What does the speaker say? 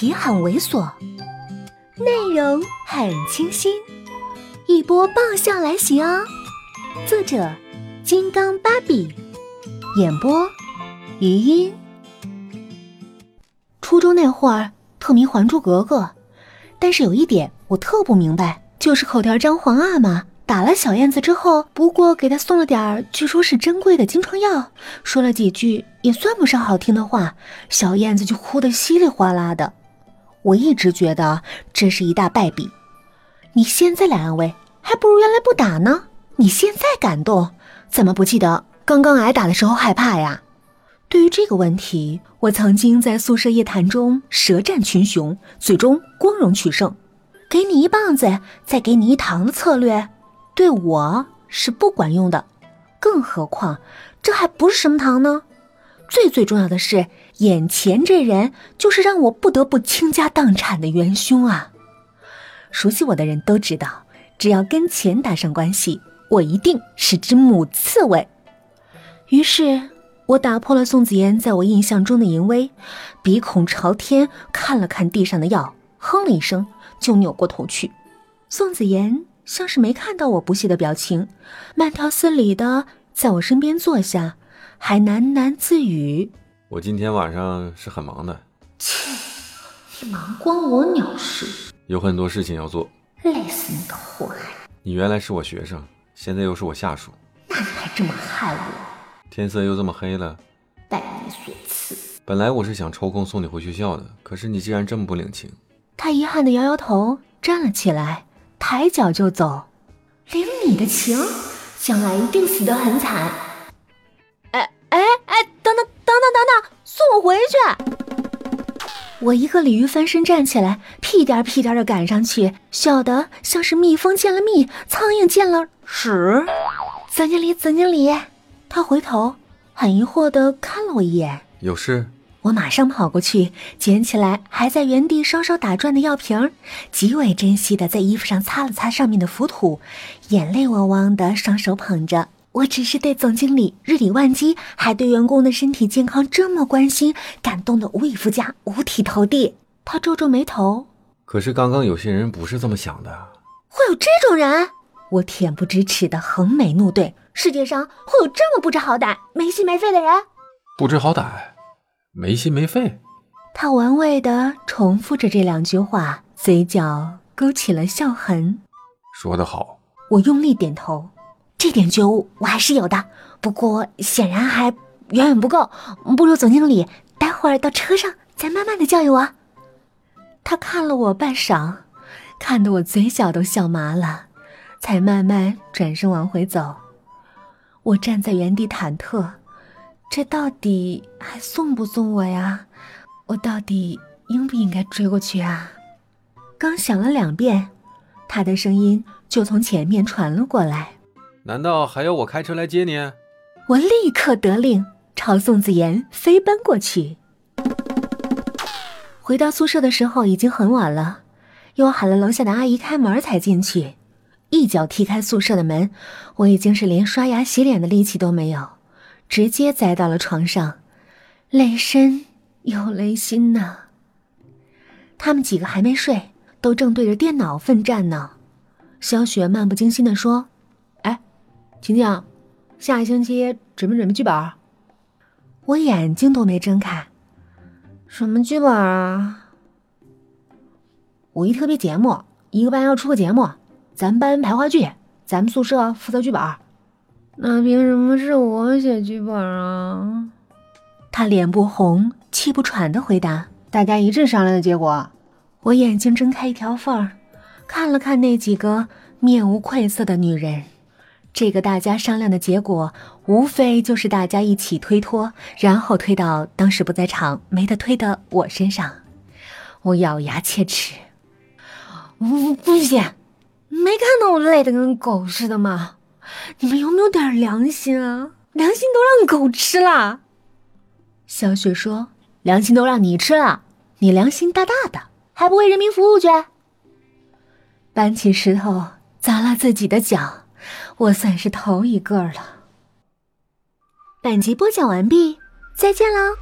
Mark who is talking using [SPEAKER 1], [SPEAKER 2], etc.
[SPEAKER 1] 题很猥琐，内容很清新，一波爆笑来袭哦！作者：金刚芭比，演播：余音。初中那会儿特迷《还珠格格》，但是有一点我特不明白，就是口条张皇阿玛。打了小燕子之后，不过给她送了点儿，据说是珍贵的金疮药，说了几句也算不上好听的话，小燕子就哭得稀里哗啦的。我一直觉得这是一大败笔。你现在来安慰，还不如原来不打呢。你现在感动，怎么不记得刚刚挨打的时候害怕呀？对于这个问题，我曾经在宿舍夜谈中舌战群雄，最终光荣取胜。给你一棒子，再给你一糖的策略。对我是不管用的，更何况这还不是什么糖呢？最最重要的是，眼前这人就是让我不得不倾家荡产的元凶啊！熟悉我的人都知道，只要跟钱搭上关系，我一定是只母刺猬。于是，我打破了宋子妍在我印象中的淫威，鼻孔朝天看了看地上的药，哼了一声，就扭过头去。宋子妍。像是没看到我不屑的表情，慢条斯理的在我身边坐下，还喃喃自语：“
[SPEAKER 2] 我今天晚上是很忙的。”“
[SPEAKER 1] 切，你忙关我鸟事？
[SPEAKER 2] 有很多事情要做，
[SPEAKER 1] 累死你个祸害！
[SPEAKER 2] 你原来是我学生，现在又是我下属，
[SPEAKER 1] 那你还这么害我？
[SPEAKER 2] 天色又这么黑了，
[SPEAKER 1] 拜你所赐。
[SPEAKER 2] 本来我是想抽空送你回学校的，可是你既然这么不领情，
[SPEAKER 1] 他遗憾的摇摇头，站了起来。抬脚就走，领你的情，将来一定死得很惨。我回去！我一个鲤鱼翻身站起来，屁颠屁颠的赶上去，笑得像是蜜蜂见了蜜，苍蝇见了屎。总经理，总经理，他回头很疑惑的看了我一眼，
[SPEAKER 2] 有事。
[SPEAKER 1] 我马上跑过去，捡起来还在原地稍稍打转的药瓶，极为珍惜的在衣服上擦了擦上面的浮土，眼泪汪汪的，双手捧着。我只是对总经理日理万机，还对员工的身体健康这么关心，感动的无以复加，五体投地。他皱皱眉头，
[SPEAKER 2] 可是刚刚有些人不是这么想的，
[SPEAKER 1] 会有这种人？我恬不知耻的横眉怒对，世界上会有这么不知好歹、没心没肺的人？
[SPEAKER 2] 不知好歹。没心没肺，
[SPEAKER 1] 他玩味的重复着这两句话，嘴角勾起了笑痕。
[SPEAKER 2] 说得好，
[SPEAKER 1] 我用力点头。这点觉悟我还是有的，不过显然还远远不够。不如总经理待会儿到车上再慢慢的教育我。他看了我半晌，看得我嘴角都笑麻了，才慢慢转身往回走。我站在原地忐忑。这到底还送不送我呀？我到底应不应该追过去啊？刚想了两遍，他的声音就从前面传了过来。
[SPEAKER 2] 难道还要我开车来接你？
[SPEAKER 1] 我立刻得令，朝宋子妍飞奔过去。回到宿舍的时候已经很晚了，又喊了楼下的阿姨开门才进去。一脚踢开宿舍的门，我已经是连刷牙洗脸的力气都没有。直接栽到了床上，累身又累心呢。他们几个还没睡，都正对着电脑奋战呢。小雪漫不经心的说：“，晴晴，下一星期准备准备剧本。”我眼睛都没睁开，什么剧本啊？五一特别节目，一个班要出个节目，咱班排话剧，咱们宿舍负责剧本。那凭什么是我写剧本啊？他脸不红气不喘的回答：“大家一致商量的结果。”我眼睛睁开一条缝儿，看了看那几个面无愧色的女人。这个大家商量的结果，无非就是大家一起推脱，然后推到当时不在场、没得推的我身上。我咬牙切齿：“不不行，没看到我累得跟狗似的吗？”你们有没有点良心啊？良心都让狗吃了。小雪说：“良心都让你吃了，你良心大大的，还不为人民服务去？”搬起石头砸了自己的脚，我算是头一个了。本集播讲完毕，再见喽。